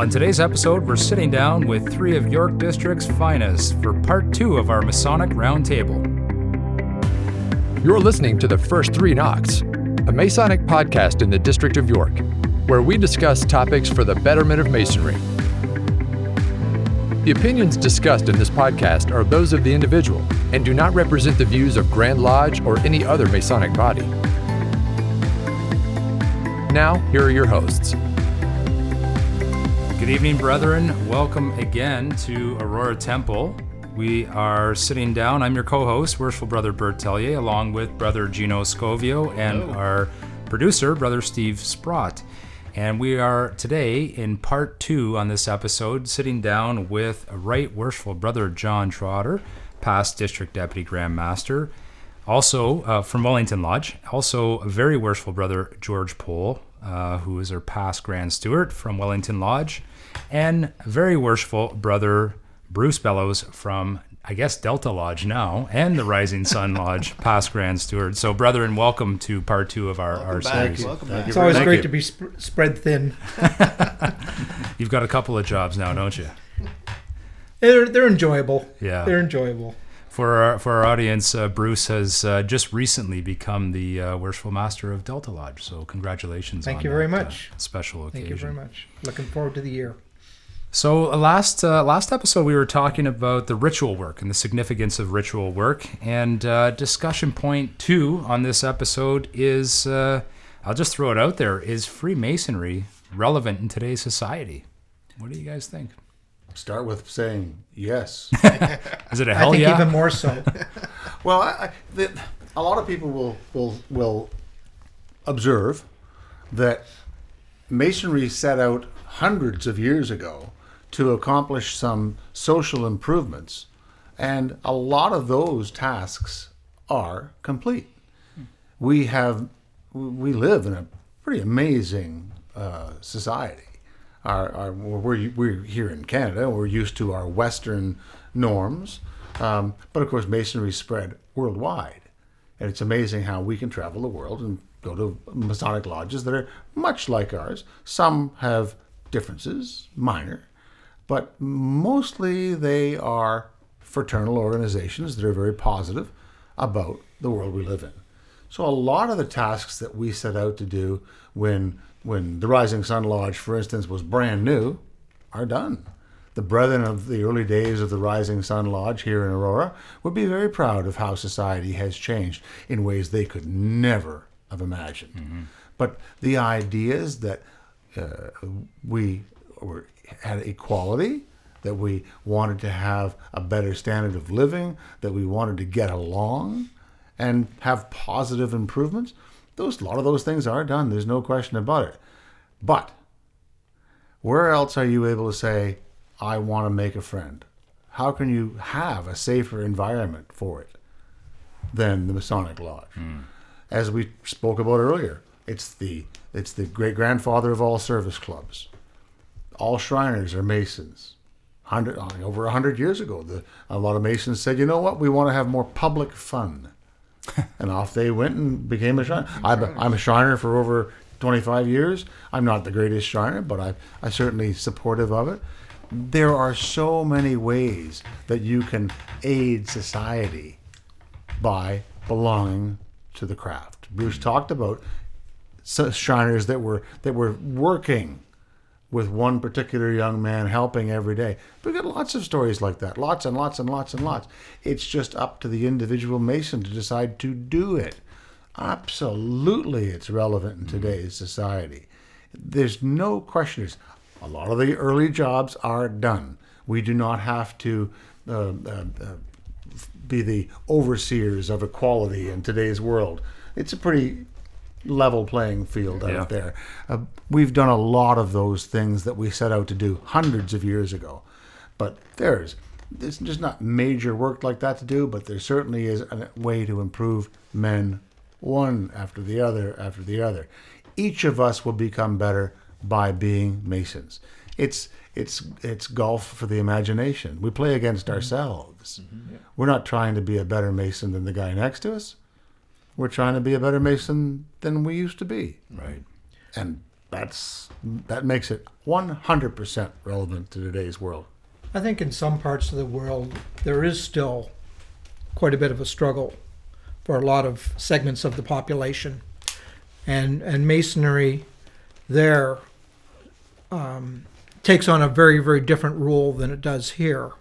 On today's episode, we're sitting down with three of York District's finest for part two of our Masonic Roundtable. You're listening to the First Three Knocks, a Masonic podcast in the District of York, where we discuss topics for the betterment of Masonry. The opinions discussed in this podcast are those of the individual and do not represent the views of Grand Lodge or any other Masonic body. Now, here are your hosts. Good evening, brethren. Welcome again to Aurora Temple. We are sitting down. I'm your co host, Worshipful Brother Bert Tellier, along with Brother Gino Scovio and our producer, Brother Steve Sprott. And we are today in part two on this episode, sitting down with a Right Worshipful Brother John Trotter, past District Deputy Grand Master, also uh, from Wellington Lodge, also a very worshipful brother George Pohl, uh, who is our past Grand Steward from Wellington Lodge, and very worshipful brother Bruce Bellows from, I guess, Delta Lodge now, and the Rising Sun Lodge, past Grand Steward. So, brethren, welcome to part two of our, our series. It's always great to be sp- spread thin. You've got a couple of jobs now, don't you? They're, they're enjoyable. Yeah. They're enjoyable. For our, for our audience, uh, Bruce has uh, just recently become the uh, worshipful master of Delta Lodge. So congratulations! Thank on you very that, uh, much. special occasion. Thank you very much. Looking forward to the year. So uh, last uh, last episode we were talking about the ritual work and the significance of ritual work, and uh, discussion point two on this episode is uh, I'll just throw it out there: is Freemasonry relevant in today's society? What do you guys think? Start with saying yes. Is it a I hell I think yeah? even more so. well, I, I, the, a lot of people will will will observe that masonry set out hundreds of years ago to accomplish some social improvements, and a lot of those tasks are complete. We have we live in a pretty amazing uh, society. Our, our, we're, we're here in Canada. We're used to our Western norms, um, but of course, masonry spread worldwide, and it's amazing how we can travel the world and go to Masonic lodges that are much like ours. Some have differences, minor, but mostly they are fraternal organizations that are very positive about the world we live in. So a lot of the tasks that we set out to do when when the Rising Sun Lodge, for instance, was brand new, are done. The brethren of the early days of the Rising Sun Lodge here in Aurora would be very proud of how society has changed in ways they could never have imagined. But the ideas that uh, we were, had equality, that we wanted to have a better standard of living, that we wanted to get along and have positive improvements, those a lot of those things are done. There's no question about it. But where else are you able to say, I want to make a friend? How can you have a safer environment for it than the Masonic Lodge? Hmm. As we spoke about earlier, it's the it's the great grandfather of all service clubs. All Shriners are Masons. Hundred over a hundred years ago, the, a lot of Masons said, "You know what? We want to have more public fun." and off they went and became a shriner. I'm a, I'm a shriner for over 25 years. I'm not the greatest shriner, but I, I'm certainly supportive of it. There are so many ways that you can aid society by belonging to the craft. Bruce talked about s- shriners that were that were working with one particular young man helping every day. We've got lots of stories like that, lots and lots and lots and lots. It's just up to the individual Mason to decide to do it. Absolutely, it's relevant in today's society. There's no question. A lot of the early jobs are done. We do not have to uh, uh, uh, be the overseers of equality in today's world. It's a pretty level playing field out Yeah. there. Uh, we've done a lot of those things that we set out to do hundreds of years ago, but there's there's just not major work like that to do. But there certainly is a way to improve men, one after the other after the other. Each of us will become better by being masons. It's it's it's golf for the imagination. We play against ourselves. We're not trying to be a better mason than the guy next to us we're trying to be a better mason than we used to be. Right. And that's that makes it 100% relevant to today's world. I think in some parts of the world there is still quite a bit of a struggle for a lot of segments of the population, and and masonry there um, takes on a very very different role than it does here,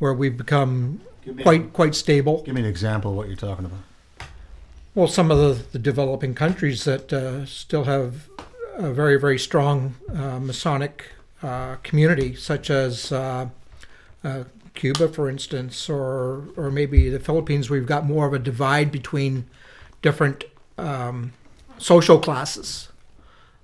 where we've become me quite quite stable. Give me an example of what you're talking about. Well, some of the, the developing countries that uh, still have a very, very strong uh, Masonic uh, community, such as uh, uh, Cuba, for instance, or or maybe the Philippines, we've got more of a divide between different um, social classes.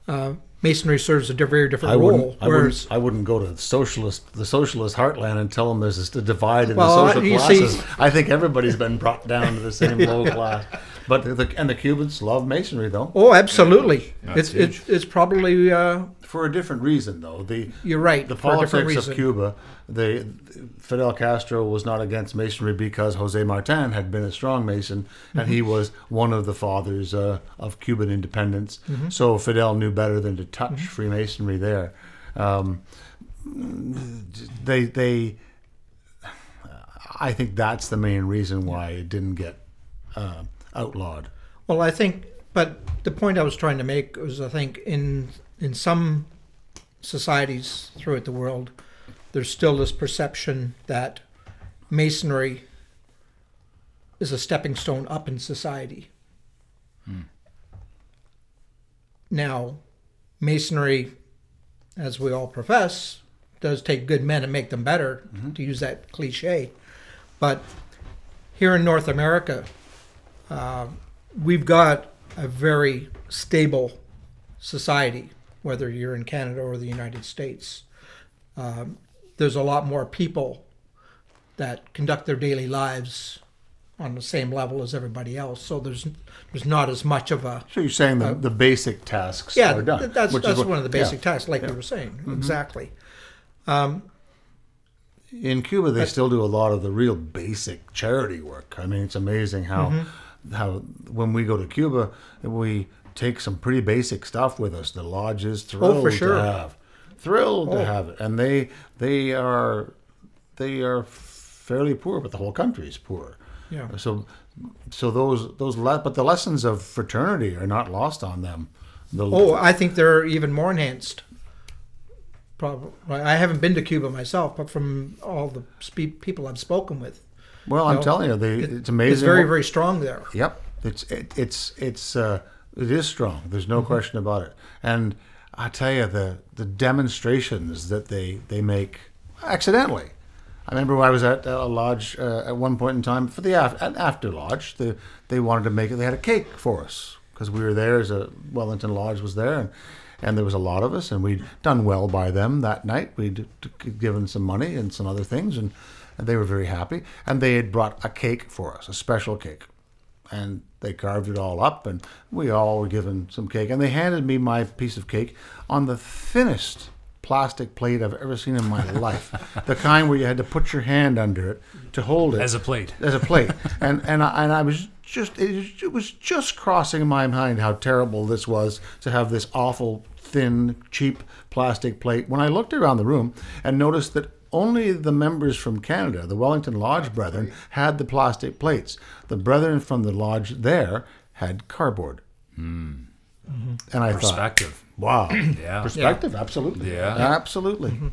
Uh, masonry serves a very different I role. I whereas, wouldn't, I wouldn't go to the socialist, the socialist heartland and tell them there's a divide in Well, the social you see- classes. I think everybody's been brought down to the same low class. But the, and the Cubans love masonry though, oh, absolutely, That's it's, it's it's probably uh, for a different reason though. The you're right the for a different politics of. Cuba, they Fidel Castro was not against masonry because Jose Marti had been a strong Mason and he was one of the fathers uh, of Cuban independence. So Fidel knew better than to touch Freemasonry there. Um, they they, I think that's the main reason why it didn't get uh, outlawed. Well, I think, but the point I was trying to make was, I think in in some societies throughout the world, there's still this perception that masonry is a stepping stone up in society. Hmm. Now, masonry, as we all profess, does take good men and make them better, mm-hmm. to use that cliche. But here in North America, uh, we've got a very stable society, whether you're in Canada or the United States. Um, there's a lot more people that conduct their daily lives on the same level as everybody else. So there's there's not as much of a So you're saying the, the basic tasks yeah. are done. th- That's which is that's what- one of the yeah. basic tasks, like you were saying. Exactly. in Cuba, they still do a lot of the real basic charity work. I mean, it's amazing how Mm-hmm. How when we go to Cuba, we take some pretty basic stuff with us. The lodge is oh, thrilled Oh, sure. to have, thrilled Oh. to have it, and they they are they are fairly poor, but the whole country is poor. Yeah. So so those those le- but the lessons of fraternity are not lost on them. The, Oh, I think they're even more enhanced. Probably. I haven't been to Cuba myself, but from all the spe- people I've spoken with, well, I'm no, telling you, they, it- it's amazing. it's very, very strong there. Yep, it's it, it's it's uh, it is strong. There's Mm-hmm. no question about it. And I tell you, the the demonstrations that they they make accidentally. I remember when I was at a lodge uh, at one point in time for the af- at after lodge. They they wanted to make it. They had a cake for us because we were there as a Wellington Lodge was there and. And there was a lot of us, and we'd done well by them that night. We'd given some money and some other things, and, and they were very happy. And they had brought a cake for us, a special cake. And they carved it all up and we all were given some cake. And they handed me my piece of cake on the thinnest plastic plate I've ever seen in my life. The kind where you had to put your hand under it to hold it. As a plate. as a plate. And and I, and I was just it, was- it was just crossing my mind how terrible this was to have this awful thin cheap plastic plate. When I looked around the room and noticed that only the members from Canada, the Wellington Lodge brethren, had the plastic plates. The brethren from the lodge there had cardboard. Mm-hmm. And I thought, Perspective. wow, Yeah. perspective, absolutely, Yeah. absolutely. Mm-hmm.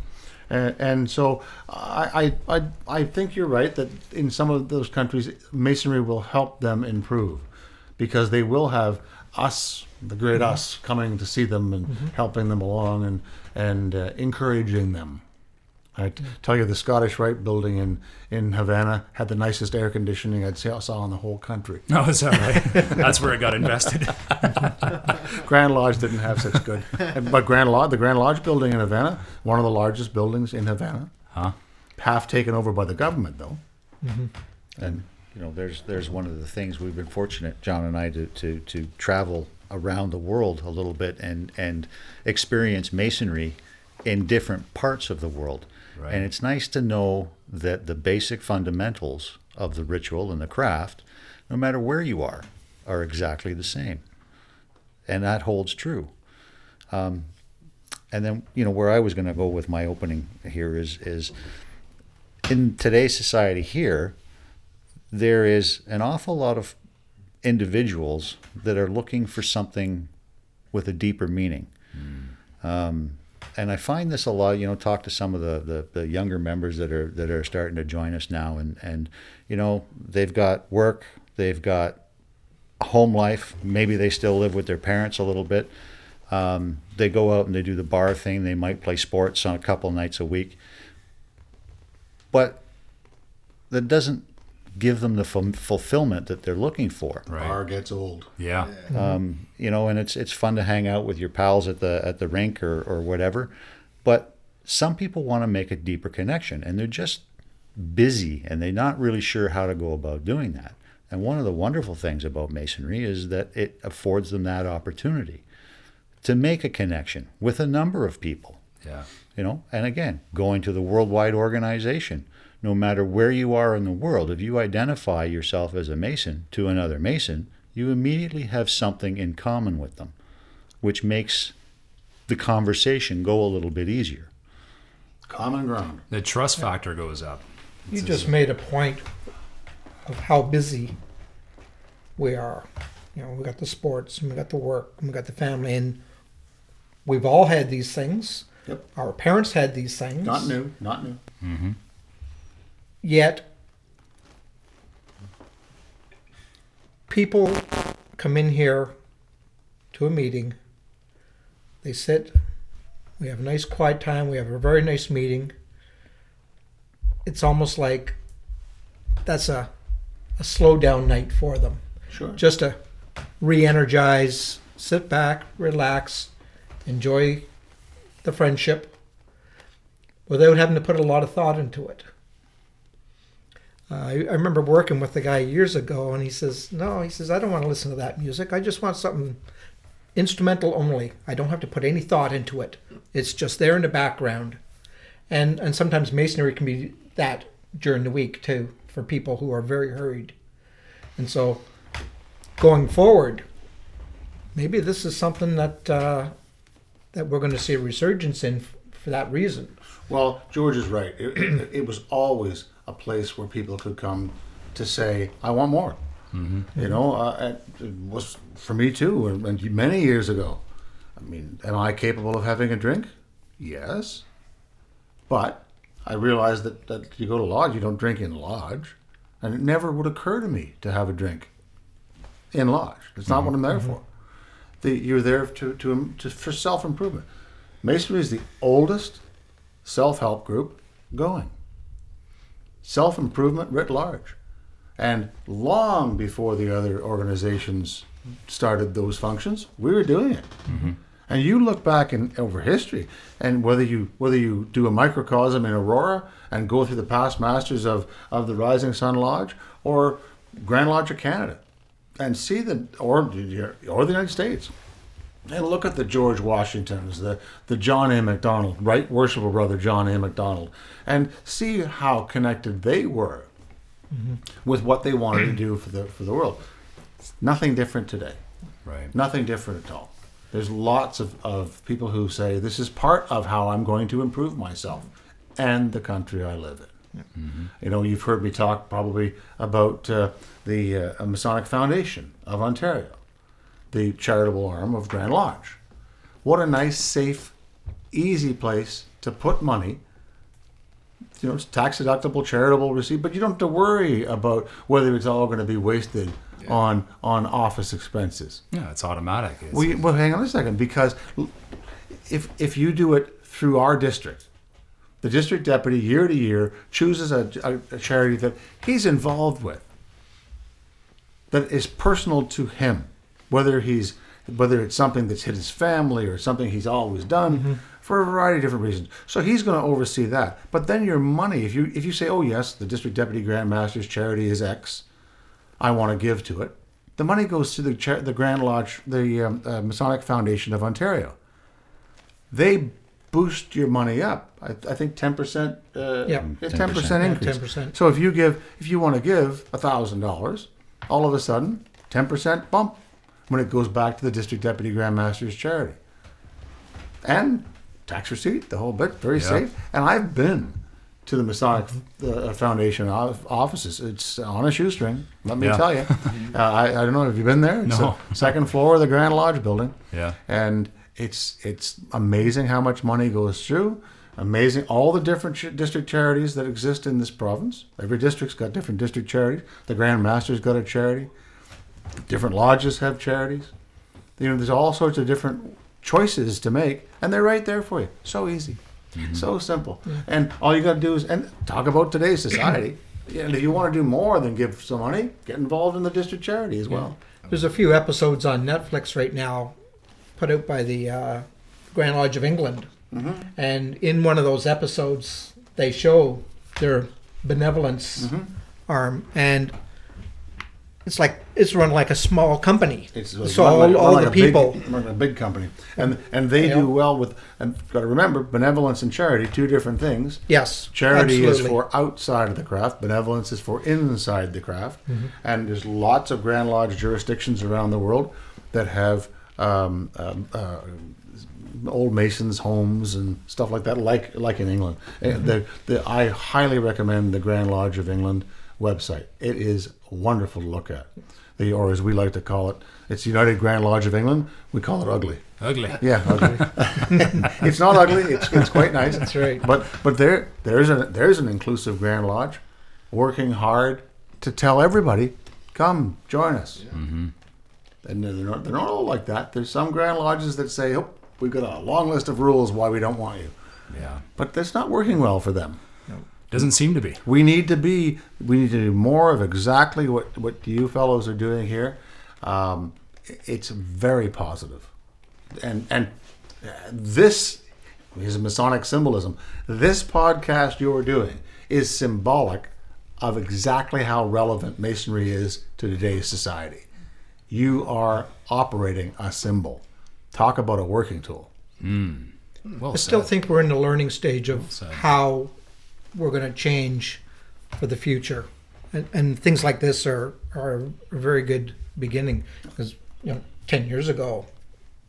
And, and so I, I, I, think you're right that in some of those countries, masonry will help them improve because they will have us, the great mm-hmm. us, coming to see them and helping them along and, and uh, encouraging them. I t- tell you, the Scottish Rite building in, in Havana had the nicest air conditioning I'd see, saw in the whole country. No, oh, is that right? That's where it got invested. Grand Lodge didn't have such good, but Grand Lodge, the Grand Lodge building in Havana, one of the largest buildings in Havana, Huh? half taken over by the government though. Mm-hmm. And you know, there's there's one of the things we've been fortunate, John and I, to to, to travel around the world a little bit and and experience masonry in different parts of the world. Right. And it's nice to know that the basic fundamentals of the ritual and the craft, no matter where you are, are exactly the same. And that holds true. Um, and then you know where I was going to go with my opening here is is in today's society here, there is an awful lot of individuals that are looking for something with a deeper meaning. Um, and I find this a lot. You know, talk to some of the, the, the younger members that are that are starting to join us now, and and you know they've got work, they've got home life. Maybe they still live with their parents a little bit. Um, they go out and they do the bar thing. They might play sports on a couple nights a week, but that doesn't give them the ful- fulfillment that they're looking for. Right. Bar gets old. Yeah. Um, you know, and it's it's fun to hang out with your pals at the at the rink or or whatever, but some people want to make a deeper connection, and they're just busy and they're not really sure how to go about doing that. And one of the wonderful things about masonry is that it affords them that opportunity to make a connection with a number of people Yeah. you know and again going to the worldwide organization no matter where you are in the world if you identify yourself as a mason to another mason you immediately have something in common with them which makes the conversation go a little bit easier Common ground. The trust factor goes up. You just made a point of how busy we are. You know, we got the sports, and we got the work, and we got the family, and we've all had these things. Yep. Our parents had these things. Not new. Not new. Mm-hmm. Yet, people come in here to a meeting. They sit. We have a nice quiet time. We have a very nice meeting. It's almost like that's a, a slow down night for them. Sure. Just to re energize, sit back, relax, enjoy the friendship without having to put a lot of thought into it. Uh, I, remember working with the guy years ago, and he says, "No, he says I don't want to listen to that music. I just want something instrumental only. I don't have to put any thought into it. It's just there in the background." And and sometimes masonry can be that during the week too for people who are very hurried. And so, going forward, maybe this is something that uh, that we're going to see a resurgence in f- for that reason. Well, George is right. It, it was always a place where people could come to say, "I want more." Mm-hmm. You know, uh, it was for me too, and, and many years ago. I mean, am I capable of having a drink? Yes, but I realized that, that you go to lodge, you don't drink in lodge, and it never would occur to me to have a drink in lodge. It's not what I'm there mm-hmm. for. The, you're there to, to, um, to for self improvement. Masonry is the oldest self help group going. Self improvement writ large. And long before the other organizations started those functions, we were doing it. Mm-hmm. And you look back in over history, and whether you whether you do a microcosm in Aurora and go through the past masters of, of the Rising Sun Lodge or Grand Lodge of Canada, and see the or or the United States, and look at the George Washingtons, the, the John A. Macdonald, right worshipful brother John A. Macdonald, and see how connected they were with what they wanted to do for the for the world. Nothing different today. Right. Nothing different at all. There's lots of, of people who say this is part of how I'm going to improve myself and the country I live in. You know, you've heard me talk probably about uh, the uh, Masonic Foundation of Ontario, the charitable arm of Grand Lodge. What a nice, safe, easy place to put money. You know, it's tax deductible, charitable receipt, but you don't have to worry about whether it's all going to be wasted on on office expenses. Yeah, it's automatic. It's, Well, you, well, hang on a second, because if if you do it through our district, the district deputy year to year chooses a, a, a charity that he's involved with, that is personal to him, whether he's whether it's something that's hit his family or something he's always done for a variety of different reasons. So he's going to oversee that. But then your money, if you if you say, oh yes, the district deputy grand master's charity is X, I want to give to it. The money goes to the cha- the Grand Lodge, the um, uh, Masonic Foundation of Ontario. They boost your money up. I, I think ten percent. Uh, Yeah. ten percent increase. 10%. So if you give, if you want to give a thousand dollars, all of a sudden, ten percent bump when it goes back to the district deputy grand master's charity. and tax receipt, the whole bit, very Yeah. safe. And I've been to the Masonic uh, Foundation offices. It's on a shoestring, let me Yeah. tell you. uh, I, I don't know, have you been there? It's No. the second floor of the Grand Lodge building. Yeah. And it's it's amazing how much money goes through. Amazing all the different ch- district charities that exist in this province. Every district's got different district charities. The Grand Master's got a charity. Different lodges have charities. You know, there's all sorts of different choices to make, and they're right there for you. So easy, mm-hmm. so simple. Mm-hmm. And all you got to do is and talk about today's society. and if you want to do more than give some money, get involved in the district charity as well. There's a few episodes on Netflix right now, put out by the uh, Grand Lodge of England, mm-hmm. and in one of those episodes, they show their benevolence arm, and it's like it's run like a small company. It's so all, like- all like the big- people. run a big company, and and they Yeah. do well with. And got to remember, benevolence and charity, two different things. Yes, Charity is for outside of the craft. Benevolence is for inside the craft. Mm-hmm. And there's lots of Grand Lodge jurisdictions around the world that have um, um, uh, old masons' homes and stuff like that, like like in England. Mm-hmm. The, the, I highly recommend the Grand Lodge of England website. It is wonderful to look at. The, or as we like to call it, it's United Grand Lodge of England. We call it ugly. Ugly. Yeah, ugly. it's not ugly. It's, it's quite nice. That's right. But but there there's a there's an inclusive Grand Lodge, working hard to tell everybody, come join us. Mm-hmm. And they're not they're not all like that. There's some Grand Lodges that say, oh, we've got a long list of rules why we don't want you. Yeah. But that's not working well for them. Doesn't seem to be. We need to be. We need to do more of exactly what what you fellows are doing here. Um, it's very positive, and and uh, this is Masonic symbolism. This podcast you're doing is symbolic of exactly how relevant Masonry is to today's society. You are operating a symbol. Talk about a working tool. Mm. Well I still said. think we're in the learning stage of said. how we're going to change for the future, and, and things like this are are a very good beginning because you know ten years ago,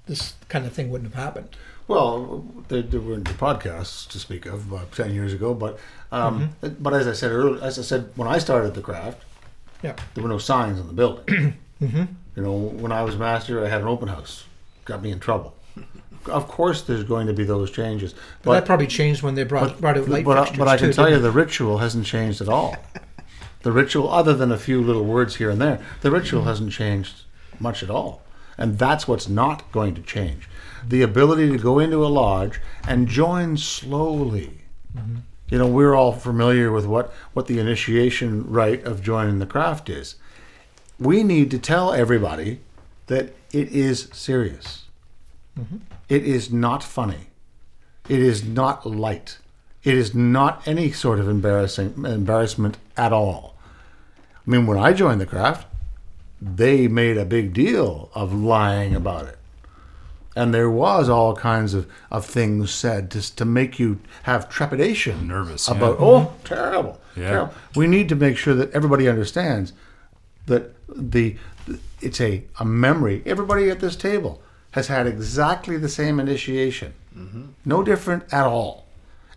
this kind of thing wouldn't have happened. Well, there, there weren't the podcasts to speak of about ten years ago, but um, mm-hmm. but as I said earlier, as I said when I started the craft, Yeah, there were no signs on the building. Mm-hmm. You know, when I was master, I had an open house. Got me in trouble. Of course, there's going to be those changes, but, that probably changed when they brought brought out light but, but I can too, tell you didn't the ritual hasn't changed at all. The ritual, other than a few little words here and there, the ritual mm. hasn't changed much at all. And that's what's not going to change. The ability to go into a lodge and join slowly. Mm-hmm. You know, we're all familiar with what, what the initiation rite of joining the craft is. We need to tell everybody that it is serious. Mm-hmm. It is not funny. It is not light. It is not any sort of embarrassing embarrassment at all. I mean, when I joined the craft, they made a big deal of lying about it. And there was all kinds of, of things said to, to make you have trepidation. Nervous, yeah. About, oh, mm-hmm. terrible. Yeah. terrible. We need to make sure that everybody understands that the it's a, a memory. Everybody at this table has had exactly the same initiation, no different at all.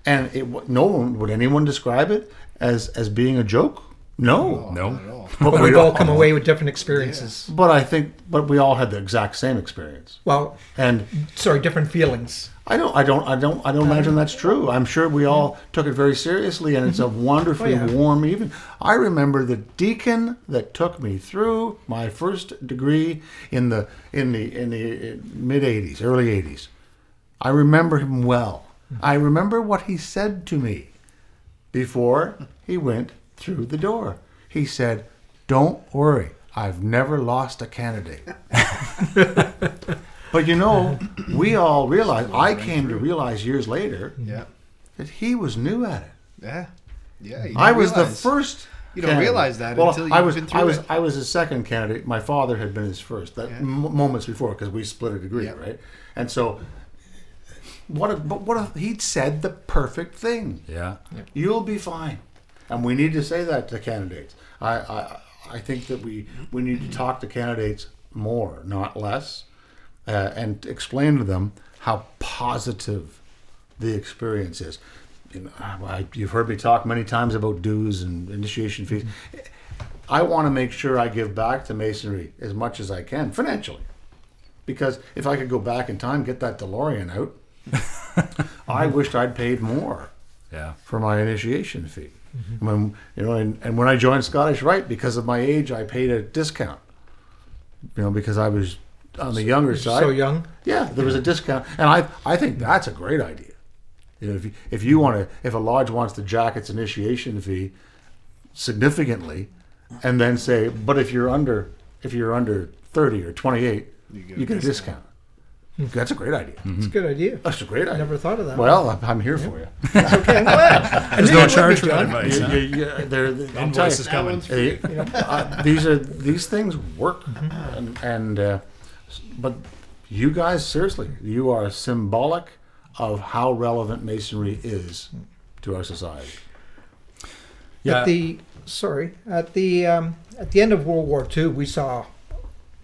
And it, no one would anyone describe it as as being a joke. No, No. But we we've all don't. come away with different experiences. But I think, but we all had the exact same experience. Well, And sorry, different feelings. I don't, I don't, I don't, I don't imagine um, that's true. I'm sure we all took it very seriously, and it's a mm-hmm. oh, wonderfully Oh, yeah. warm evening. I remember the deacon that took me through my first degree in the in the in the uh, mid '80s, early '80s. I remember him well. Mm-hmm. I remember what he said to me before he went through the door. He said, "Don't worry, I've never lost a candidate." But you know, we all realized, I came to realize years later Yeah. that he was new at it. Yeah. Yeah. I don't was the first. You don't candidate. realize that well, until I you've was, been through I was, it. I was his second candidate. My father had been his first. That Yeah. m- moments before, because we split a degree, Yeah. right? And so, what? A, but what? A, he'd said the perfect thing. Yeah. You'll be fine. And we need to say that to candidates. I, I, I think that we, we need to talk to candidates more, not less, uh, and explain to them how positive the experience is. You know, I, you've heard me talk many times about dues and initiation fees. I want to make sure I give back to Masonry as much as I can financially, because if I could go back in time, get that DeLorean out, I wished I'd paid more Yeah. for my initiation fee. When you know, and, and when I joined Scottish Rite, because of my age, I paid a discount. You know, because I was on the younger side. So young. Yeah, there was a discount, and I I think that's a great idea. You know, if you, if you want to, if a lodge wants to jack its initiation fee significantly, and then say, but if you're under if you're under thirty or twenty eight, you get, a discount. That's a great idea. It's a good idea. That's a great idea. Never thought of that. Well, I'm- I'm here for you. okay, I'm glad. There's no charge for that advice. You- huh? you- you- they're- they're- I'm telling Invoice is you, coming. uh, uh, these are these things work, and, and uh, but you guys seriously, you are symbolic of how relevant masonry is to our society. Yeah. At the sorry, at the um, at the end of World War II, we saw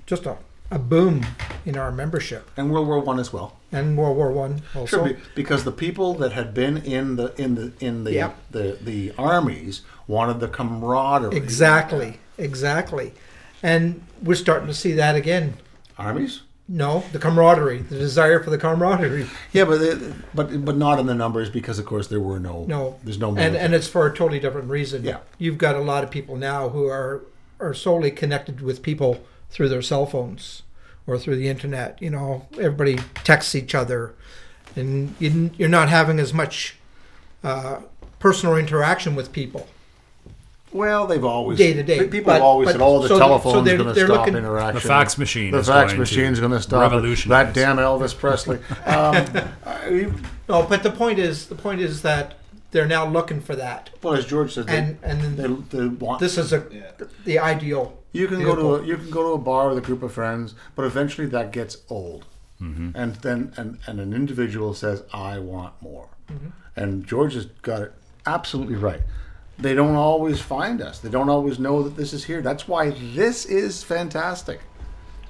just a, a boom in our membership, And World War One as well. and World War One also. Sure, because the people that had been in the in the in the Yep. the, the armies wanted the camaraderie. Exactly, exactly, and we're starting to see that again. Armies. No, the camaraderie, the desire for the camaraderie. Yeah, but they, but but not in the numbers because of course there were no No, there's no and military. and it's for a totally different reason. Yeah. you've got a lot of people now who are are solely connected with people through their cell phones or through the internet. You know, everybody texts each other, and you, you're not having as much uh, personal interaction with people. Well, they've always Day to day, pe- People have always but- said, "Oh, the so they- so telephone's going to stop looking- interaction." The fax machine The is fax going machine's going to stop it. That damn Elvis Presley. Um, I- No, but the point is, the point is that they're now looking for that, well, as George said, they, and and they, they want. this is a the ideal. you can go to a, you can go to a bar with a group of friends, but eventually that gets old, Mm-hmm. and then and, and an individual says, "I want more," Mm-hmm. and George has got it absolutely right. They don't always find us. They don't always know that this is here. That's why this is fantastic.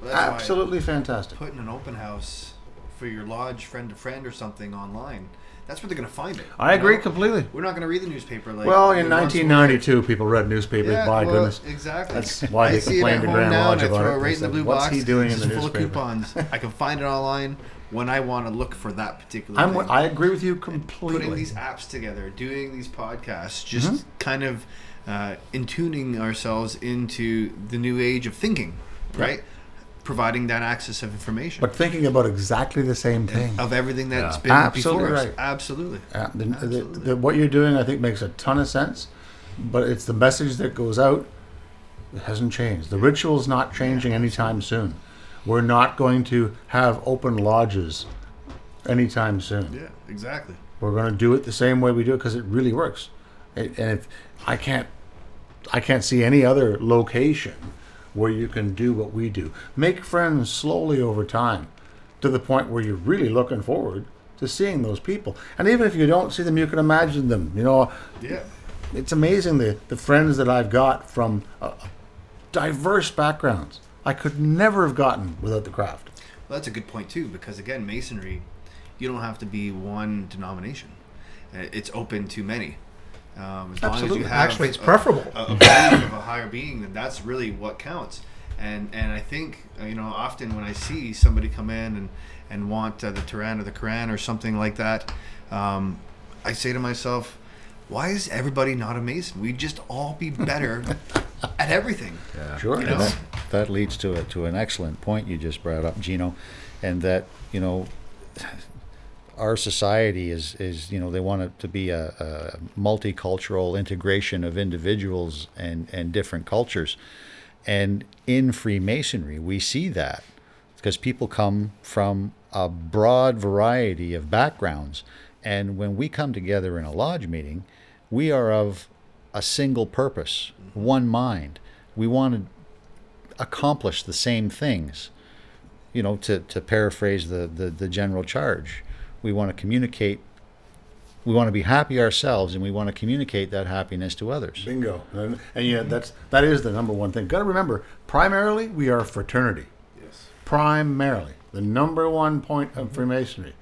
Well, Absolutely fantastic. Putting an open house for your lodge, friend to friend, or something online. That's where they're going to find it. I agree know? completely. We're not going to read the newspaper like. Well, in the ones who- 1992, people read newspapers. Yeah, by well, goodness, Exactly. That's why I they complained to Grand Lodge about it. right in the blue "What's box. he doing This in the is full of newspaper?" coupons. I can find it online when I want to look for that particular. I'm, thing. I agree with you completely. putting these apps together, doing these podcasts, just Mm-hmm. kind of uh, intuning ourselves into the new age of thinking, right? Providing that access of information but thinking about exactly the same thing. of everything that's Yeah. been Absolutely before us. right. Absolutely. Uh, the, the, the, what you're doing, I think, makes a ton of sense. But it's the message that goes out. It hasn't changed. The ritual's not changing anytime soon. We're not going to have open lodges anytime soon. Yeah, exactly. We're going to do it the same way we do it because it really works. It, and if I can't, I can't see any other location where you can do what we do. Make friends slowly over time, to the point where you're really looking forward to seeing those people. And even if you don't see them, you can imagine them. You know, Yeah. it's amazing the the friends that I've got from uh, diverse backgrounds. I could never have gotten without the craft. Well, that's a good point too, because again, masonry, you don't have to be one denomination. Uh, It's open to many. Um, as long as Absolutely. you have Actually, it's a- preferable. A, a of a higher being, then that's really what counts. And and I think uh, you know often when I see somebody come in and and want uh, the Torah or the Quran or something like that, um, I say to myself, why is everybody not a mason? We'd just all be better at everything. Sure. You know? that, that leads to a, to an excellent point you just brought up, Gino, and that you know our society is is you know they want it to be a, a multicultural integration of individuals and and different cultures, and in Freemasonry we see that because people come from a broad variety of backgrounds, and when we come together in a lodge meeting, we are of a single purpose, one mind. We want to accomplish the same things. You know, to, to paraphrase the, the, the general charge, we want to communicate, we want to be happy ourselves, and we want to communicate that happiness to others. Bingo. And, and yeah, that's that is the number one thing. Got to remember, primarily we are a fraternity. Yes. Primarily, the number one point of Freemasonry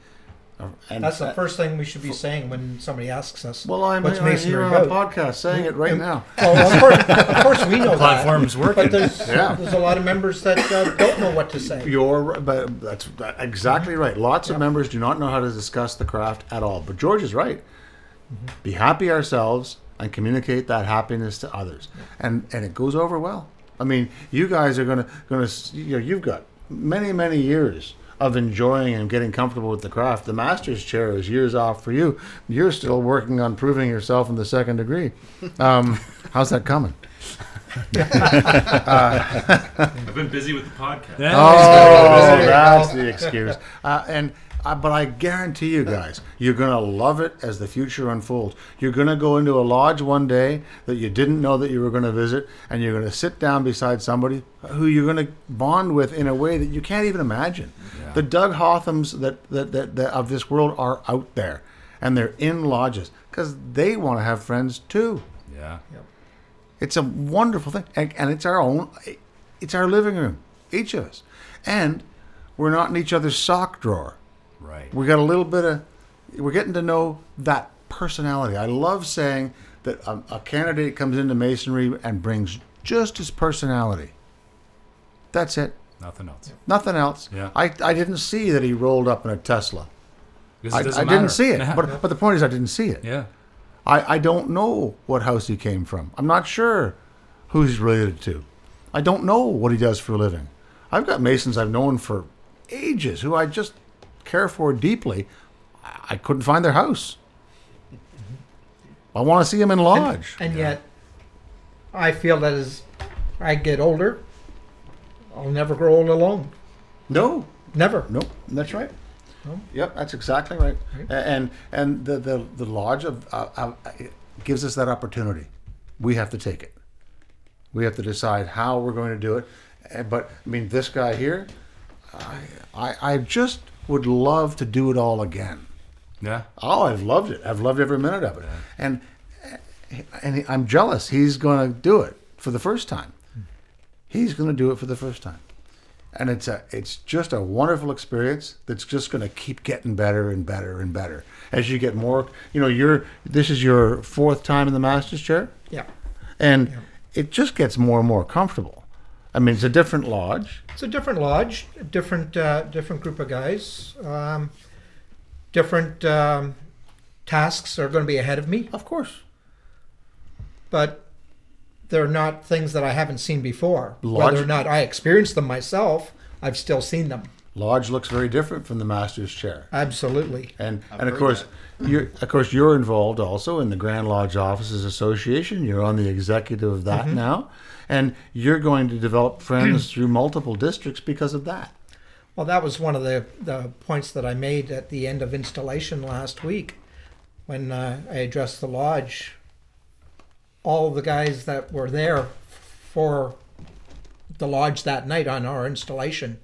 And That's the uh, first thing we should be saying when somebody asks us. Well, I'm, what's I'm masonry here on a podcast saying it right now. Well, of course, of course we know Platform's that. working. But there's, Yeah. there's a lot of members that uh, don't know what to say. You're, but that's that- exactly mm-hmm. right. Lots of members do not know how to discuss the craft at all. But George is right. Mm-hmm. Be happy ourselves and communicate that happiness to others, and and it goes over well. I mean, you guys are gonna gonna you know you've got many many years of enjoying and getting comfortable with the craft. The master's chair is years off for you. You're still working on proving yourself in the second degree. Um, how's that coming? I've been busy with the podcast. Yeah, Oh, that's the excuse. Uh, and uh, but I guarantee you guys, you're gonna love it as the future unfolds. You're gonna go into a lodge one day that you didn't know that you were gonna visit, and you're gonna sit down beside somebody who you're gonna bond with in a way that you can't even imagine. The Doug Hothams that, that, that, that of this world are out there, and they're in lodges because they want to have friends too. yeah. Yep. It's a wonderful thing, and, and it's our own. It's our living room, each of us, and we're not in each other's sock drawer. Right. We got a little bit of. We're getting to know that personality. I love saying that a, a candidate comes into masonry and brings just his personality. That's it. Nothing else. Nothing else. Yeah. I, I didn't see that he rolled up in a Tesla. I, I didn't matter. see it. Yeah. But but the point is, I didn't see it. yeah. I, I don't know what house he came from. I'm not sure who he's related to. I don't know what he does for a living. I've got Masons I've known for ages who I just care for deeply. I I couldn't find their house. I want to see them in lodge. And yet, I feel that as I get older, I'll never grow old alone. no, Never. no, that's right. Yep, that's exactly right. A- And and the the, the lodge of uh, uh, gives us that opportunity. We have to take it. We have to decide how we're going to do it. Uh, But I mean, this guy here, I I, I just would love to do it all again. Yeah. Oh, I've loved it. I've loved every minute of it. And and I'm jealous. He's going to do it for the first time. He's going to do it for the first time. And it's a it's just a wonderful experience that's just going to keep getting better and better and better as you get more. You know, you're this is your fourth time in the master's chair, Yeah. and it just gets more and more comfortable. I mean, it's a different lodge. It's a different lodge, different uh, different group of guys, um, different um, tasks are going to be ahead of me, Of course, but they're not things that I haven't seen before. Lodge- Whether or not I experienced them myself, I've still seen them. Lodge looks very different from the master's chair. Absolutely. And I've and of course, you're of course you're involved also in the Grand Lodge Officers Association. You're on the executive of that now, and you're going to develop friends through multiple districts because of that. Well, that was one of the, the points that I made at the end of installation last week when uh, I addressed the lodge. All the guys that were there for the lodge that night on our installation,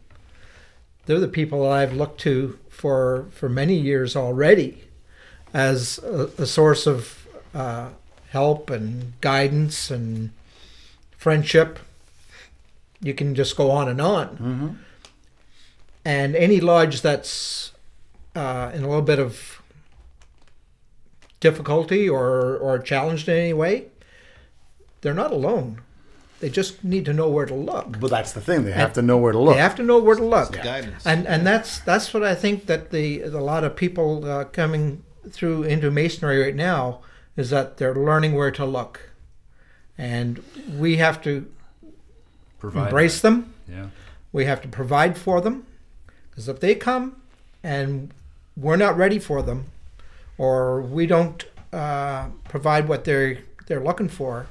they're the people that I've looked to for, for many years already as a, a source of uh, help and guidance and friendship. You can just go on and on and any lodge that's uh, in a little bit of difficulty or or challenged in any way, they're not alone. They just need to know where to look. But that's the thing; they have to know where to look. They have to know where to look. Guidance. And and that's that's what I think that the a lot of people uh, coming through into masonry right now is that they're learning where to look, and we have to Provide. embrace them. Yeah. We have to provide for them. Because if they come and we're not ready for them, or we don't uh, provide what they're they're looking for,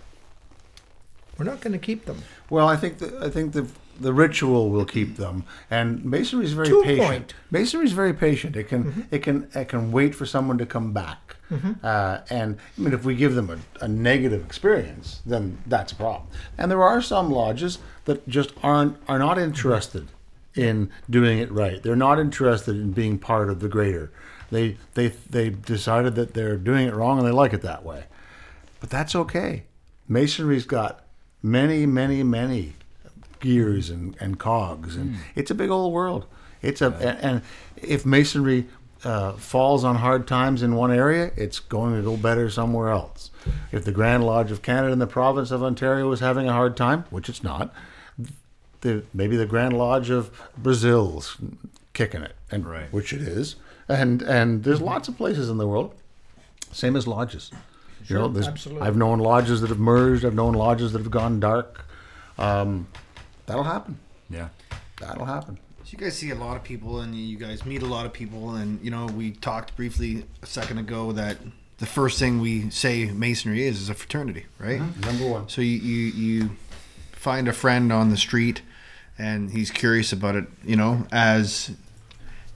we're not going to keep them. Well, I think the, I think the the ritual will keep them, and masonry is very a patient. point. Masonry is very patient. It can it can it can wait for someone to come back. Uh, and I mean, if we give them a, a negative experience, then that's a problem. And there are some lodges that just aren't are not interested in doing it right. They're not interested in being part of the greater. They they they decided that they're doing it wrong and they like it that way. But that's okay. Masonry's got many, many, many gears and, and cogs, and it's a big old world. It's a and, and if masonry uh, falls on hard times in one area, it's going to go better somewhere else. If the Grand Lodge of Canada in the province of Ontario is having a hard time, which it's not, the, maybe the Grand Lodge of Brazil's kicking it, and Right. which it is, and and there's lots of places in the world, same as lodges. You know, there's, absolutely. I've known lodges that have merged. I've known lodges that have gone dark. Um, that'll happen. Yeah. That'll happen. So you guys see a lot of people, and you guys meet a lot of people, and you know we talked briefly a second ago that the first thing we say masonry is is a fraternity, right? Number one. So you, you you find a friend on the street, and he's curious about it. You know, as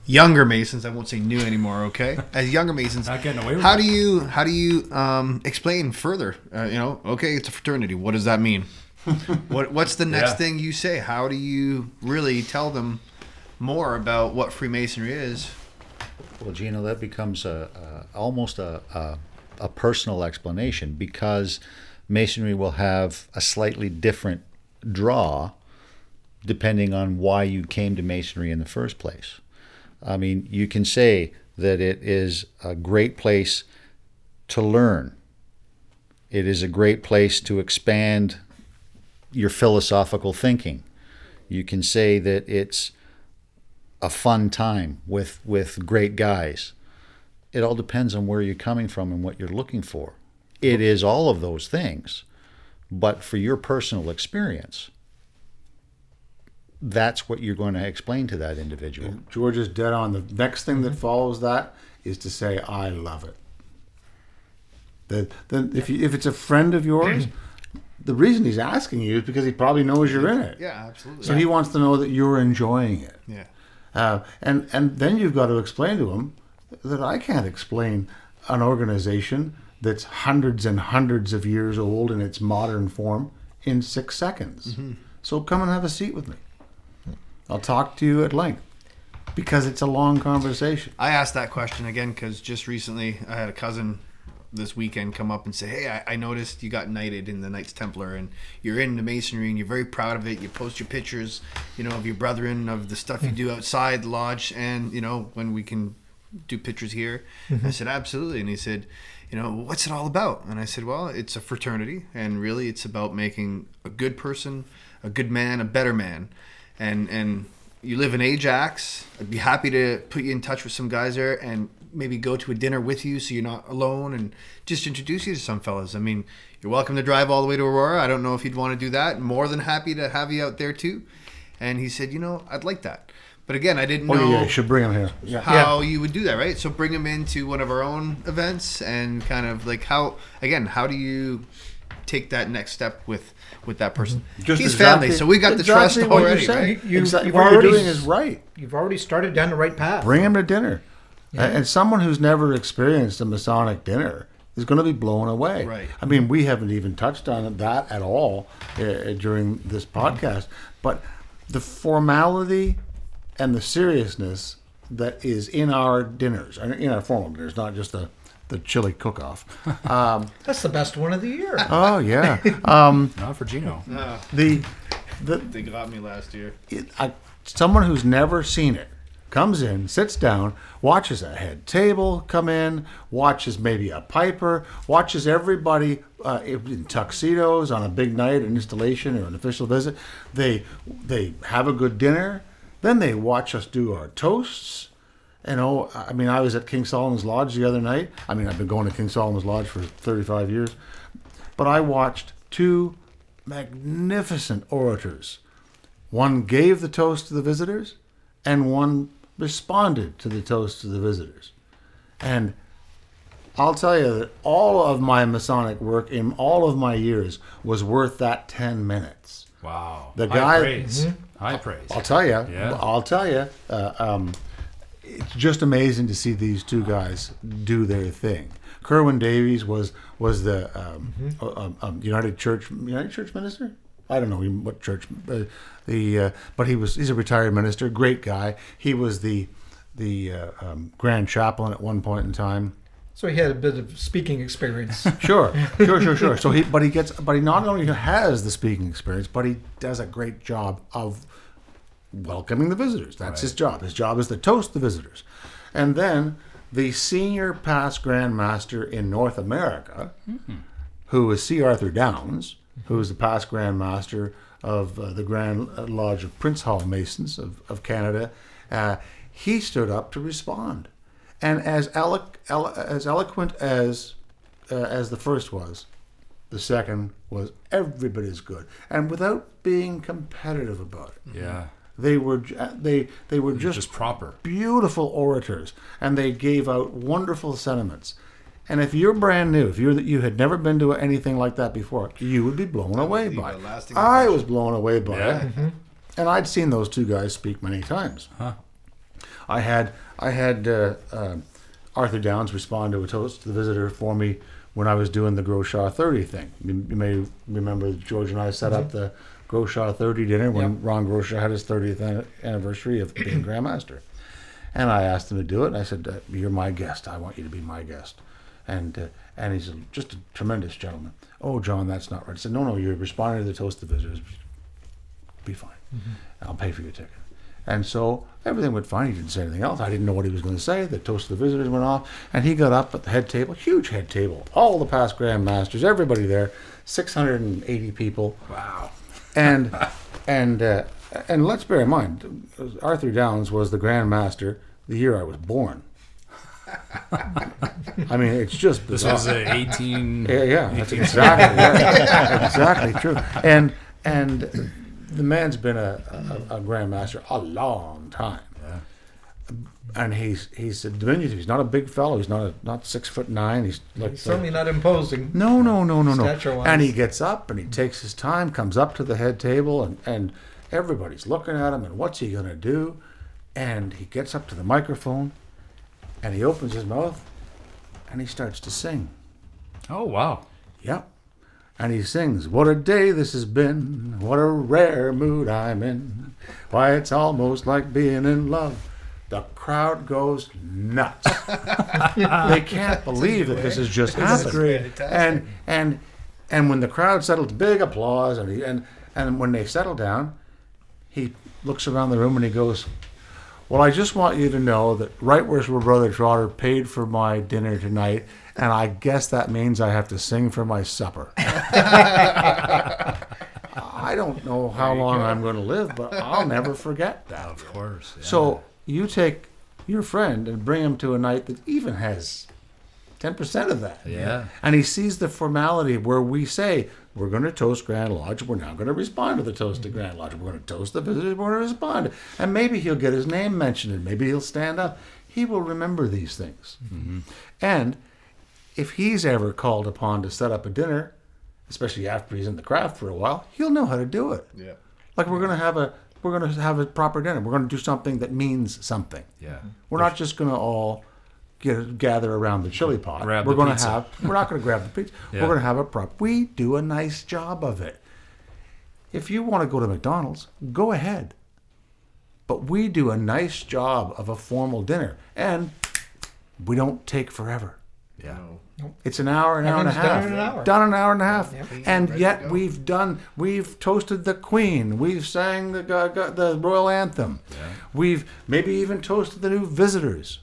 younger masons, I won't say new anymore. Okay, as younger masons, Not getting away with how it. do you how do you um, explain further? Uh, you know, okay, it's a fraternity. What does that mean? what what's the next Yeah. thing you say? How do you really tell them more about what Freemasonry is? Well, Gina, that becomes a, a almost a, a a personal explanation because masonry will have a slightly different draw depending on why you came to masonry in the first place. I mean, you can say that it is a great place to learn. It is a great place to expand your philosophical thinking. You can say that it's a fun time with with great guys. It all depends on where you're coming from and what you're looking for. It is all of those things, but for your personal experience, that's what you're going to explain to that individual. George is dead on. The next thing that mm-hmm. follows that is to say, "I love it." The, then, if you, if it's a friend of yours, mm. the reason he's asking you is because he probably knows you're in it. Yeah, absolutely. So he wants to know that you're enjoying it. yeah. Uh, and and then you've got to explain to him that I can't explain an organization that's hundreds and hundreds of years old in its modern form in six seconds. Mm-hmm. So come and have a seat with me. I'll talk to you at length because it's a long conversation. I asked that question again because just recently I had a cousin this weekend come up and say, "Hey, I, I noticed you got knighted in the Knights Templar, and you're into masonry, and you're very proud of it. You post your pictures, you know, of your brethren, of the stuff you hmm. do outside the lodge, and you know when we can do pictures here." Mm-hmm. I said, "Absolutely," and he said, "You know, what's it all about?" And I said, "Well, it's a fraternity, and really, it's about making a good person, a good man, a better man, and and." you live in Ajax, I'd be happy to put you in touch with some guys there and maybe go to a dinner with you so you're not alone and just introduce you to some fellas. I mean, you're welcome to drive all the way to Aurora. I don't know if you'd want to do that. More than happy to have you out there too. And he said, you know, I'd like that. But again, I didn't Oh know yeah, you should bring him here. Yeah. how you would do that, right? So bring him into one of our own events and kind of like how again, how do you take that next step with with that person? Just He's exactly- family, so we got the exactly trust what you already, said. right? You- Exactly you've what already you're doing is right. You've already started down the right path. Bring him to dinner. And someone who's never experienced a Masonic dinner is going to be blown away. Right. I mean, we haven't even touched on that at all uh, during this podcast, but the formality and the seriousness that is in our dinners, uh, in our formal dinners, not just the the chili cook-off. Um, That's the best one of the year. oh yeah, um, Not for Gino. the the They got me last year. it, I, someone who's never seen it comes in, sits down, watches a head table come in, watches maybe a piper, watches everybody uh, in tuxedos on a big night, an installation or an official visit. They they have a good dinner, then they watch us do our toasts. You know, I mean, I was at King Solomon's Lodge the other night. I mean, I've been going to King Solomon's Lodge for 35 years, but I watched two magnificent orators one gave the toast to the visitors, and one responded to the toast to the visitors. And I'll tell you that all of my Masonic work in all of my years was worth that 10 minutes. Wow. The High guy- praise. High praise. I'll tell you. Yeah. I'll tell you. Uh, um, it's just amazing to see these two guys do their thing. Kerwin Davies was was the um, uh, um, um, United Church United Church minister. I don't know what church. Uh, the uh, but he was he's a retired minister, great guy. He was the the uh, um, grand chaplain at one point in time. So he had a bit of speaking experience. Sure, sure, sure, sure. So he, but he gets, but he not only has the speaking experience, but he does a great job of welcoming the visitors. That's his job. His job is to toast the visitors. And then the senior past Grand Master in North America, who is C. Arthur Downs, who is the past Grand Master of uh, the Grand Lodge of Prince Hall Masons of, of Canada, uh, he stood up to respond. And as, elo- elo- as eloquent as, uh, as the first was, the second was everybody's good. And without being competitive about it. Yeah. They were uh, they they were just, Just proper. beautiful orators, and they gave out wonderful sentiments. And if you're brand new, if you're that you had never been to anything like that before, you would be blown away by it. I was blown away by Yeah. it, and I'd seen those two guys speak many times. I had I had uh, uh, Arthur Downs respond to a toast to the visitor for me when I was doing the Groshaw 30 thing. You, you may remember George and I set up the Groshaw 30 dinner when Ron Groshaw had his 30th anniversary of being Grand Master. And I asked him to do it, and I said, uh, "You're my guest. I want you to be my guest." And uh, and he's a, just a tremendous gentleman. Oh, John, that's not right. I said, "No, no, you're responding to the toast of the visitors. Be fine. I'll pay for your ticket." And so everything went fine. He didn't say anything else. I didn't know what he was going to say. The toast of the visitors went off, and he got up at the head table, huge head table, all the past Grand Masters, everybody there, 680 people. Wow. And and uh, and let's bear in mind, Arthur Downs was the Grand Master the year I was born. I mean, it's just This was a 18. Yeah, yeah, that's exactly right. exactly true. And and the man's been a, a, a grandmaster a long time. And he's he's a diminutive. He's not a big fellow. He's not a, not six foot nine. He's like He's certainly not imposing. no, no, no, no, no. And he gets up and he takes his time, comes up to the head table, and, and everybody's looking at him and what's he going to do? And he gets up to the microphone and he opens his mouth and he starts to sing. Oh, wow. Yep. And he sings, What a day this has been. What a rare mood I'm in. Why, it's almost like being in love. The crowd goes nuts. they can't believe that this has just happened. And and and when the crowd settles, big applause, and he, and and when they settle down, he looks around the room and he goes, "Well, I just want you to know that Right Worshipful Brother Trotter paid for my dinner tonight, and I guess that means I have to sing for my supper." I don't know how long I'm going to live, but I'll never forget that. Of course. yeah. So you take your friend and bring him to a night that even has 10% of that. Yeah. And he sees the formality where we say, we're going to toast Grand Lodge. We're now going to respond to the toast to Grand Lodge. We're going to toast the visitors. We're going to respond. And maybe he'll get his name mentioned and maybe he'll stand up. He will remember these things. Mm-hmm. And if he's ever called upon to set up a dinner, especially after he's in the craft for a while, he'll know how to do it. Yeah. Like we're going to have a we're going to have a proper dinner. We're going to do something that means something. Yeah. We're not just going to all get gather around the chili pot. Grab we're the going to pizza. have. We're not going to grab the pizza. Yeah. We're going to have a prop. We do a nice job of it. If you want to go to McDonald's, go ahead. But we do a nice job of a formal dinner, and we don't take forever. Yeah. It's an hour, an hour and a half. done in an hour. Done an hour and a half. And yet we've done, we've toasted the Queen. We've sang the g- g- the royal anthem. We've maybe even toasted the new visitors.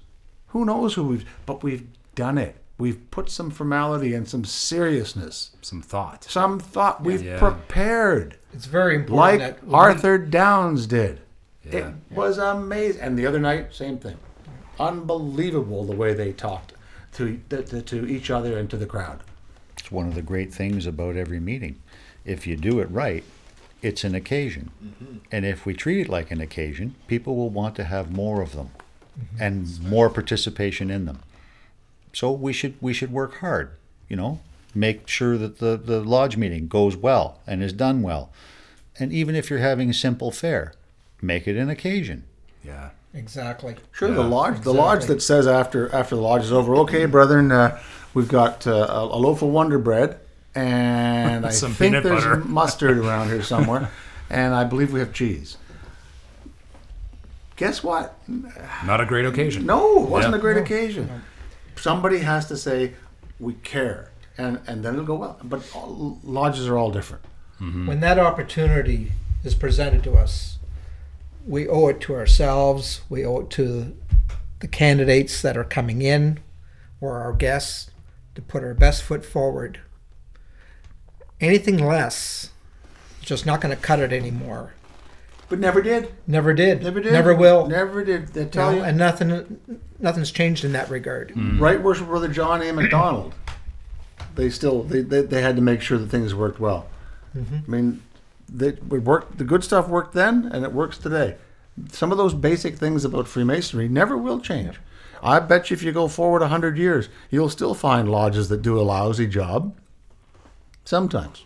Who knows who we've, but we've done it. We've put some formality and some seriousness, Some thought. some thought. We've Yeah. prepared, It's very important like that we- Arthur Downs did. Yeah. It was amazing. And the other night, same thing. Unbelievable the way they talked to to, to each other and to the crowd. It's one of the great things about every meeting. If you do it right, it's an occasion. Mm-hmm. And if we treat it like an occasion, people will want to have more of them mm-hmm. and more participation in them. So we should we should work hard, you know, make sure that the, the lodge meeting goes well and is done well. And even if you're having simple fare, make it an occasion. Yeah. Exactly. Sure, the lodge, the lodge that says after after the lodge is over, okay, brethren, uh, we've got uh, a, a loaf of Wonder Bread, and I Some think there's butter. mustard around here somewhere, and I believe we have cheese. Guess what? Not a great occasion. No, it wasn't Yeah. a great occasion. Somebody has to say we care, and and then it'll go well. But all, lodges are all different. When that opportunity is presented to us, we owe it to ourselves. We owe it to the candidates that are coming in or our guests to put our best foot forward. Anything less is just not going to cut it anymore. But never did. Never did. Never did. Never will. Never did. They No, tell you. and nothing, nothing's changed in that regard. Mm. Right, worship brother John A. Macdonald. They still they, they, they had to make sure that things worked well. Mm-hmm. I mean, they it worked. The good stuff worked then, and it works today. Some of those basic things about Freemasonry never will change. I bet you, if you go forward a hundred years, you'll still find lodges that do a lousy job. Sometimes,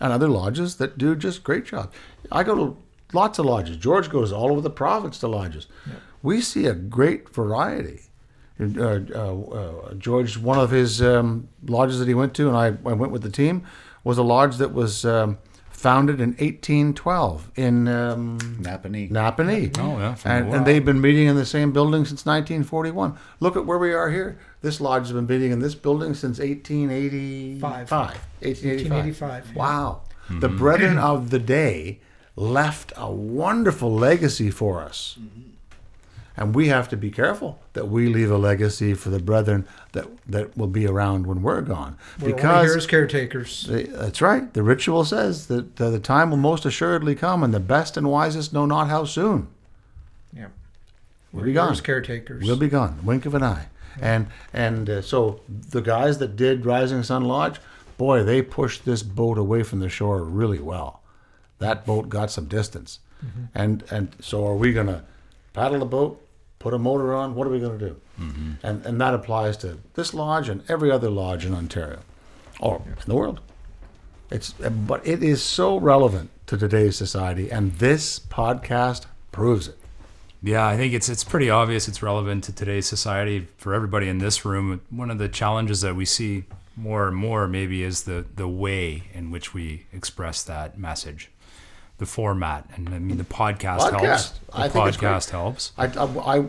and other lodges that do just great jobs. I go to lots of lodges. George goes all over the province to lodges. We see a great variety. Uh, uh, uh, George, one of his um, lodges that he went to, and I, I went with the team, was a lodge that was um, founded in 1812 in um, Napanee. Napanee. Oh, yeah, And, and they've been meeting in the same building since 1941. Look at where we are here. This lodge has been meeting in this building since 1885. Five. 1885. 1885, yeah. Wow. The brethren of the day left a wonderful legacy for us. And we have to be careful that we leave a legacy for the brethren that, that will be around when we're gone. We're only because here as caretakers. That's right. The ritual says that uh, the time will most assuredly come, and the best and wisest know not how soon. Yeah. We'll be Here gone. as caretakers. We'll be gone. Wink of an eye. And and uh, so the guys that did Rising Sun Lodge, boy, they pushed this boat away from the shore really well. That boat got some distance. And and so are we gonna paddle the boat, put a motor on? What are we gonna do? Mm-hmm. And and that applies to this lodge and every other lodge in Ontario, or in the world. It's but it is so relevant to today's society, and this podcast proves it. Yeah, I think it's it's pretty obvious it's relevant to today's society for everybody in this room. One of the challenges that we see more and more maybe is the the way in which we express that message, the format, and I mean the podcast, Podcast. helps. The I think podcast helps. I, I, I-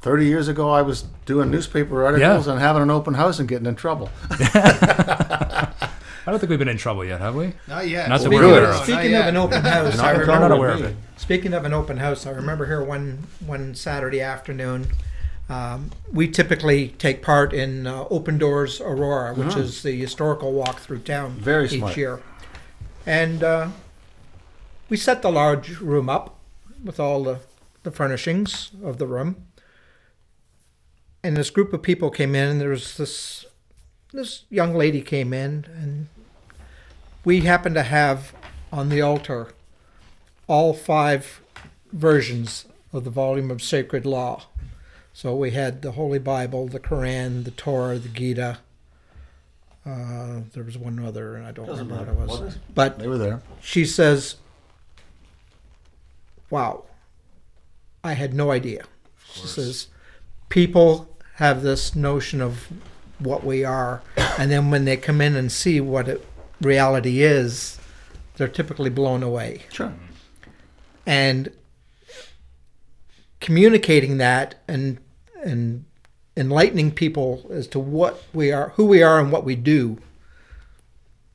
30 years ago, I was doing newspaper articles Yeah. and having an open house and getting in trouble. I don't think we've been in trouble yet, have we? Not yet. Not that Speaking, we're aware of, of. speaking of an open house, Not I in not remember. aware of it. Speaking of an open house, I remember here one one Saturday afternoon. Um, we typically take part in uh, Open Doors Aurora, which is the historical walk through town Uh-huh. Very each smart. year. And uh, we set the large room up with all the, the furnishings of the room. And this group of people came in, and there was this this young lady came in, and we happened to have on the altar all five versions of the volume of sacred law. So we had the Holy Bible, the Quran, the Torah, the Gita. Uh, there was one other, and I don't Doesn't remember matter. what it was. What? But They were there. she says, Wow, I had no idea. She says, People have this notion of what we are, and then when they come in and see what it, reality is, they're typically blown away. Sure. And communicating that and and enlightening people as to what we are, who we are, and what we do,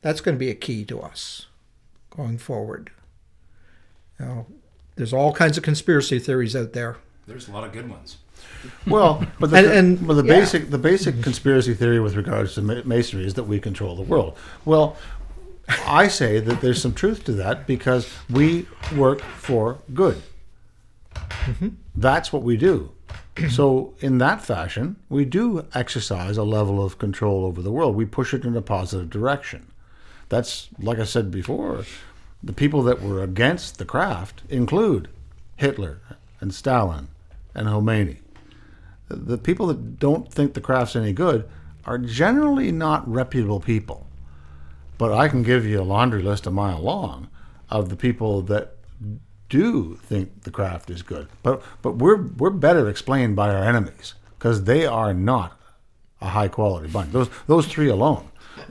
that's going to be a key to us going forward. You know, there's all kinds of conspiracy theories out there. There's a lot of good ones. Well, but the, And- and- but the yeah. basic the basic conspiracy theory with regards to ma- masonry is that we control the world. Well, I say that there's some truth to that because we work for good. Mm-hmm. That's what we do. So, in that fashion, we do exercise a level of control over the world. We push it in a positive direction. That's, like I said before, the people that were against the craft include Hitler and Stalin and Khomeini. The people that don't think the craft's any good are generally not reputable people. But I can give you a laundry list a mile long of the people that do think the craft is good. But but we're we're better explained by our enemies because they are not a high quality bunch. Those those three alone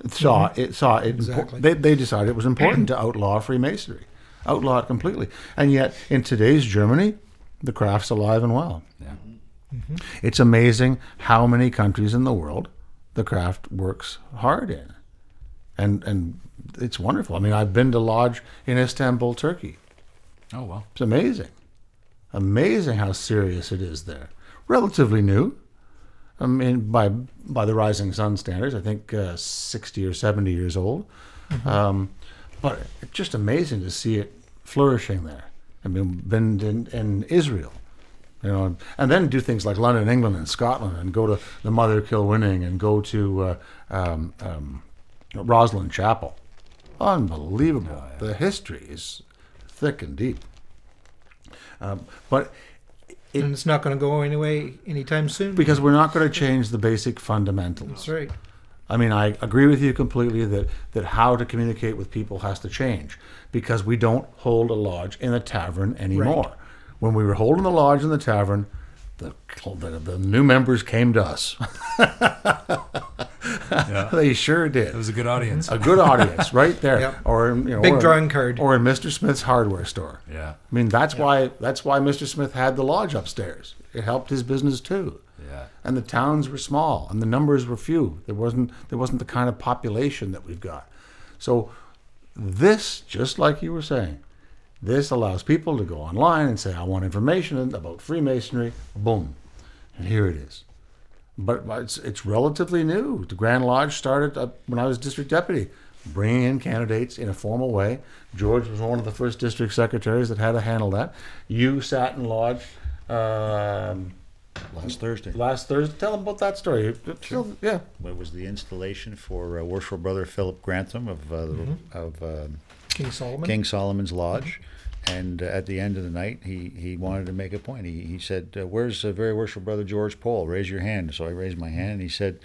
saw it saw it. impor- Exactly. They they decided it was important to outlaw Freemasonry, outlaw it completely. And yet in today's Germany, the craft's alive and well. Yeah. Mm-hmm. It's amazing how many countries in the world the craft works hard in. And and it's wonderful. I mean, I've been to lodge in Istanbul, Turkey. Oh well. It's amazing. Amazing how serious it is there. Relatively new. I mean, by by the Rising Sun standards, I think uh, 60 or 70 years old. Um, but it's just amazing to see it flourishing there. I mean, been in, in Israel, you know, and then do things like London, England, and Scotland, and go to the Mother Kilwinning, and go to uh, um, um, Rosslyn Chapel. Unbelievable. The history is thick and deep. Um, but It- and it's not going to go anyway anytime soon. because we're not going to change the basic fundamentals. That's right. I mean, I agree with you completely that, that how to communicate with people has to change because we don't hold a lodge in a tavern anymore. When we were holding the lodge in the tavern, the, the, the new members came to us. they sure did. It was a good audience. a good audience right there, Yep. or in, you know, Big or in- drawing card. or in Mr. Smith's hardware store. Yeah. I mean, that's why that's why Mr. Smith had the lodge upstairs. It helped his business too. Yeah. And the towns were small, and the numbers were few. There wasn't there wasn't the kind of population that we've got. So this, just like you were saying, this allows people to go online and say, "I want information about Freemasonry." Boom, and here it is. But it's it's relatively new. The Grand Lodge started uh, when I was district deputy, bringing in candidates in a formal way. George was one of the first district secretaries that had to handle that. You sat in lodge um, Last Thursday. last Thursday. Tell them about that story. Tell- Yeah, It was the installation for uh, worshipful brother Philip Grantham of uh, Mm-hmm. of um, King Solomon. King Solomon's Lodge. And uh, at the end of the night, he, he wanted to make a point. He, he said, uh, Where's the very worshipful brother George Paul? Raise your hand. So I raised my hand, and he said,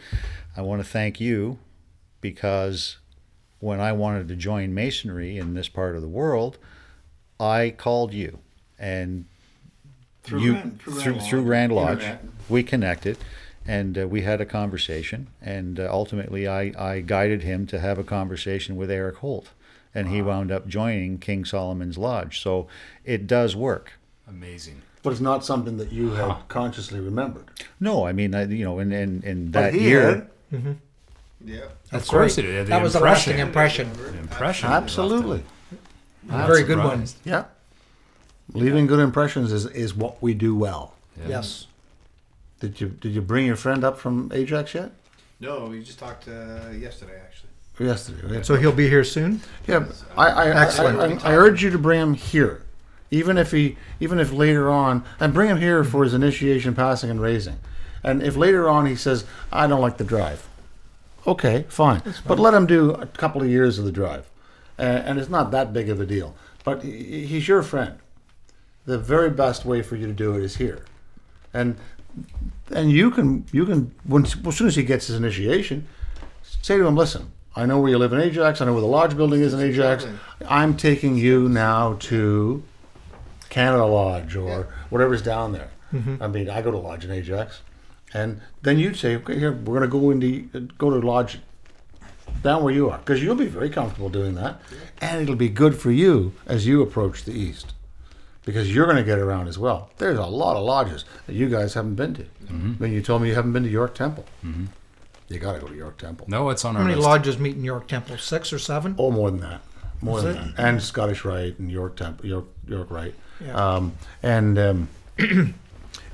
I want to thank you because when I wanted to join Masonry in this part of the world, I called you. And Through you Rand- through through, Rand through Lodge, Rand Lodge, internet. we connected, and uh, we had a conversation. And uh, ultimately, I, I guided him to have a conversation with Eric Holt, and he wound up joining King Solomon's Lodge. So it does work. Amazing. but it's not something that you had consciously remembered. No, I mean, I, you know, in in, in But that he year, had. Yeah. That's Of course right. it did. That was a impression. lasting impression. The impression. Absolutely. Very good one. Yeah. Leaving good impressions is, is what we do well. Yeah. Yes. Did you did you bring your friend up from Ajax yet? No, we just talked uh, yesterday, actually. Yesterday. So he'll be here soon. Yeah, I, I, Excellent. I, I, I urge you to bring him here, even if he, even if later on, and bring him here for his initiation, passing, and raising. And if later on he says, "I don't like the drive," okay, fine. But let him do a couple of years of the drive, and, and it's not that big of a deal. But he, he's your friend. The very best way for you to do it is here, and and you can you can when as soon as he gets his initiation, say to him, listen, I know where you live in Ajax. I know where the lodge building is in Ajax. I'm taking you now to Canada Lodge or whatever's down there. I mean, I go to lodge in Ajax, and then you'd say, okay, here we're going to go into uh, go to lodge down where you are because you'll be very comfortable doing that, and it'll be good for you as you approach the east because you're going to get around as well. There's a lot of lodges that you guys haven't been to. I mean, you told me you haven't been to York Temple. You got to go to York Temple. No, it's on How our many list. lodges meet in York Temple? Six or seven? Oh, more than that. More Is than it? that. And Scottish Rite and York Temple, York York Rite. Yeah. Um, and um,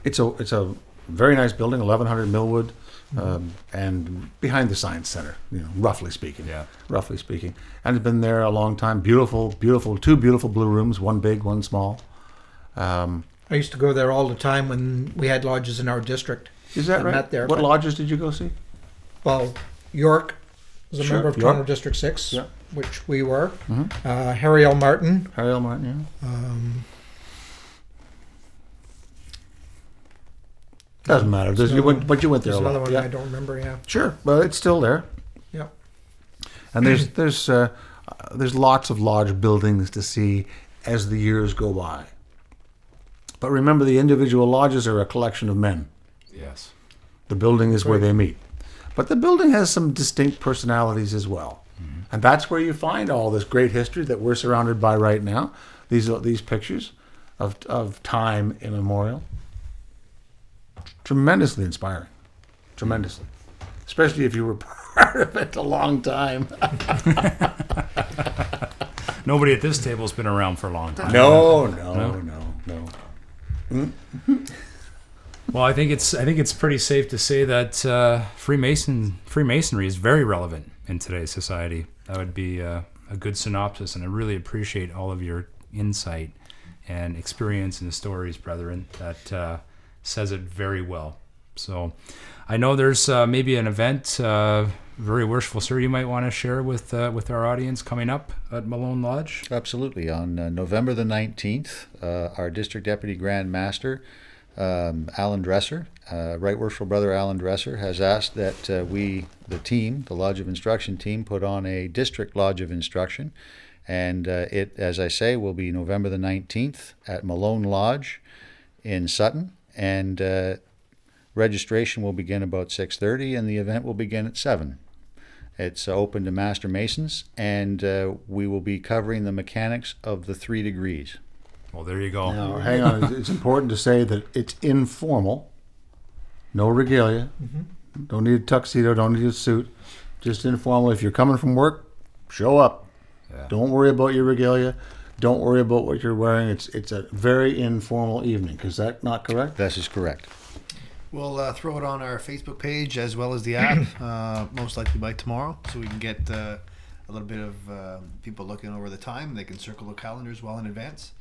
it's a it's a very nice building, 1100 Millwood, um, and behind the Science Center. You know, roughly speaking. Yeah. Roughly speaking, and it's been there a long time. Beautiful, beautiful. Two beautiful blue rooms, one big, one small. Um, I used to go there all the time when we had lodges in our district. is that I right? met there, What but- lodges did you go see? Well, York was a Sure, member of York. Toronto District 6, Yeah. which we were. Mhm. Uh, Harry L. Martin. Harry L. Martin. Yeah. Um, Doesn't matter. There's, you went, but you went there there's a another lot. one Yeah. I don't remember, yeah. Sure, but it's still there. Yeah. And there's there's uh, uh, there's lots of lodge buildings to see as the years go by. But remember, the individual lodges are a collection of men. Yes. The building is where they meet. But the building has some distinct personalities as well. Mm-hmm. And that's where you find all this great history that we're surrounded by right now. These are these pictures of, of time immemorial. Tremendously inspiring. Tremendously. Especially if you were part of it a long time. Nobody at this table has been around for a long time. No, no, no, no. Mm-hmm. Well, I think it's I think it's pretty safe to say that uh, Freemason Freemasonry is very relevant in today's society. That would be uh, a good synopsis, and I really appreciate all of your insight and experience and the stories, brethren. That uh, says it very well. So, I know there's uh, maybe an event, uh, very worshipful sir, you might want to share with uh, with our audience coming up at Malone Lodge. Absolutely. On November the 19th, uh, our District Deputy Grand Master, um, Alan Dresser, uh, Right Worshipful Brother Alan Dresser, has asked that uh, we, the team, the Lodge of Instruction team, put on a District Lodge of Instruction. And uh, it, as I say, will be November the 19th at Malone Lodge in Sutton. And uh, registration will begin about 6.30 and the event will begin at 7 it's open to master masons and uh, we will be covering the mechanics of the three degrees Well, there you go. Now, hang on. It's- It's important to say that it's informal. No regalia. Don't need a tuxedo. Don't need a suit. Just informal. If you're coming from work, show up. Yeah. Don't worry about your regalia. Don't worry about what you're wearing. It's it's a very informal evening. Is that not correct? That is correct We'll uh, throw it on our Facebook page as well as the app, uh, most likely by tomorrow, so we can get uh, a little bit of uh, people looking over the time. They can circle the calendars well in advance.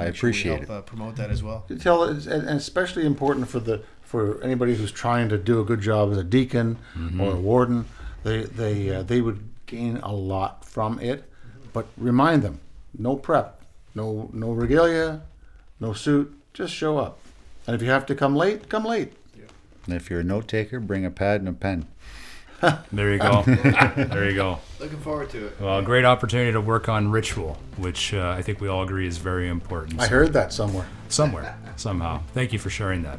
I Make sure we appreciate help, Uh, promote that as well. To tell and and especially important for the for anybody who's trying to do a good job as a deacon or a warden. They they uh, they would gain a lot from it. But remind them, no prep, no no regalia, no suit. Just show up. And if you have to come late, come late. and if you're a note taker bring a pad and a pen There you go. there you go. Looking forward to it. Well, a great opportunity to work on ritual, which uh, I think we all agree is very important. I So- heard that somewhere. somewhere, somehow. Thank you for sharing that.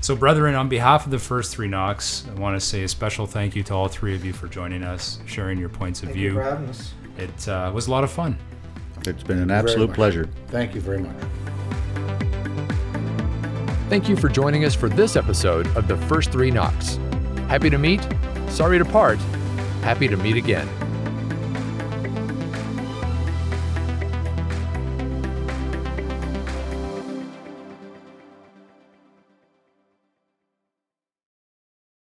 So, brethren, on behalf of the first three knocks, I want to say a special thank you to all three of you for joining us, sharing your points of view. Thank you view. for having us. It uh, was a lot of fun. it's been an absolute pleasure Thank you very much. Thank you for joining us for this episode of The First Three Knocks. Happy to meet, sorry to part, happy to meet again.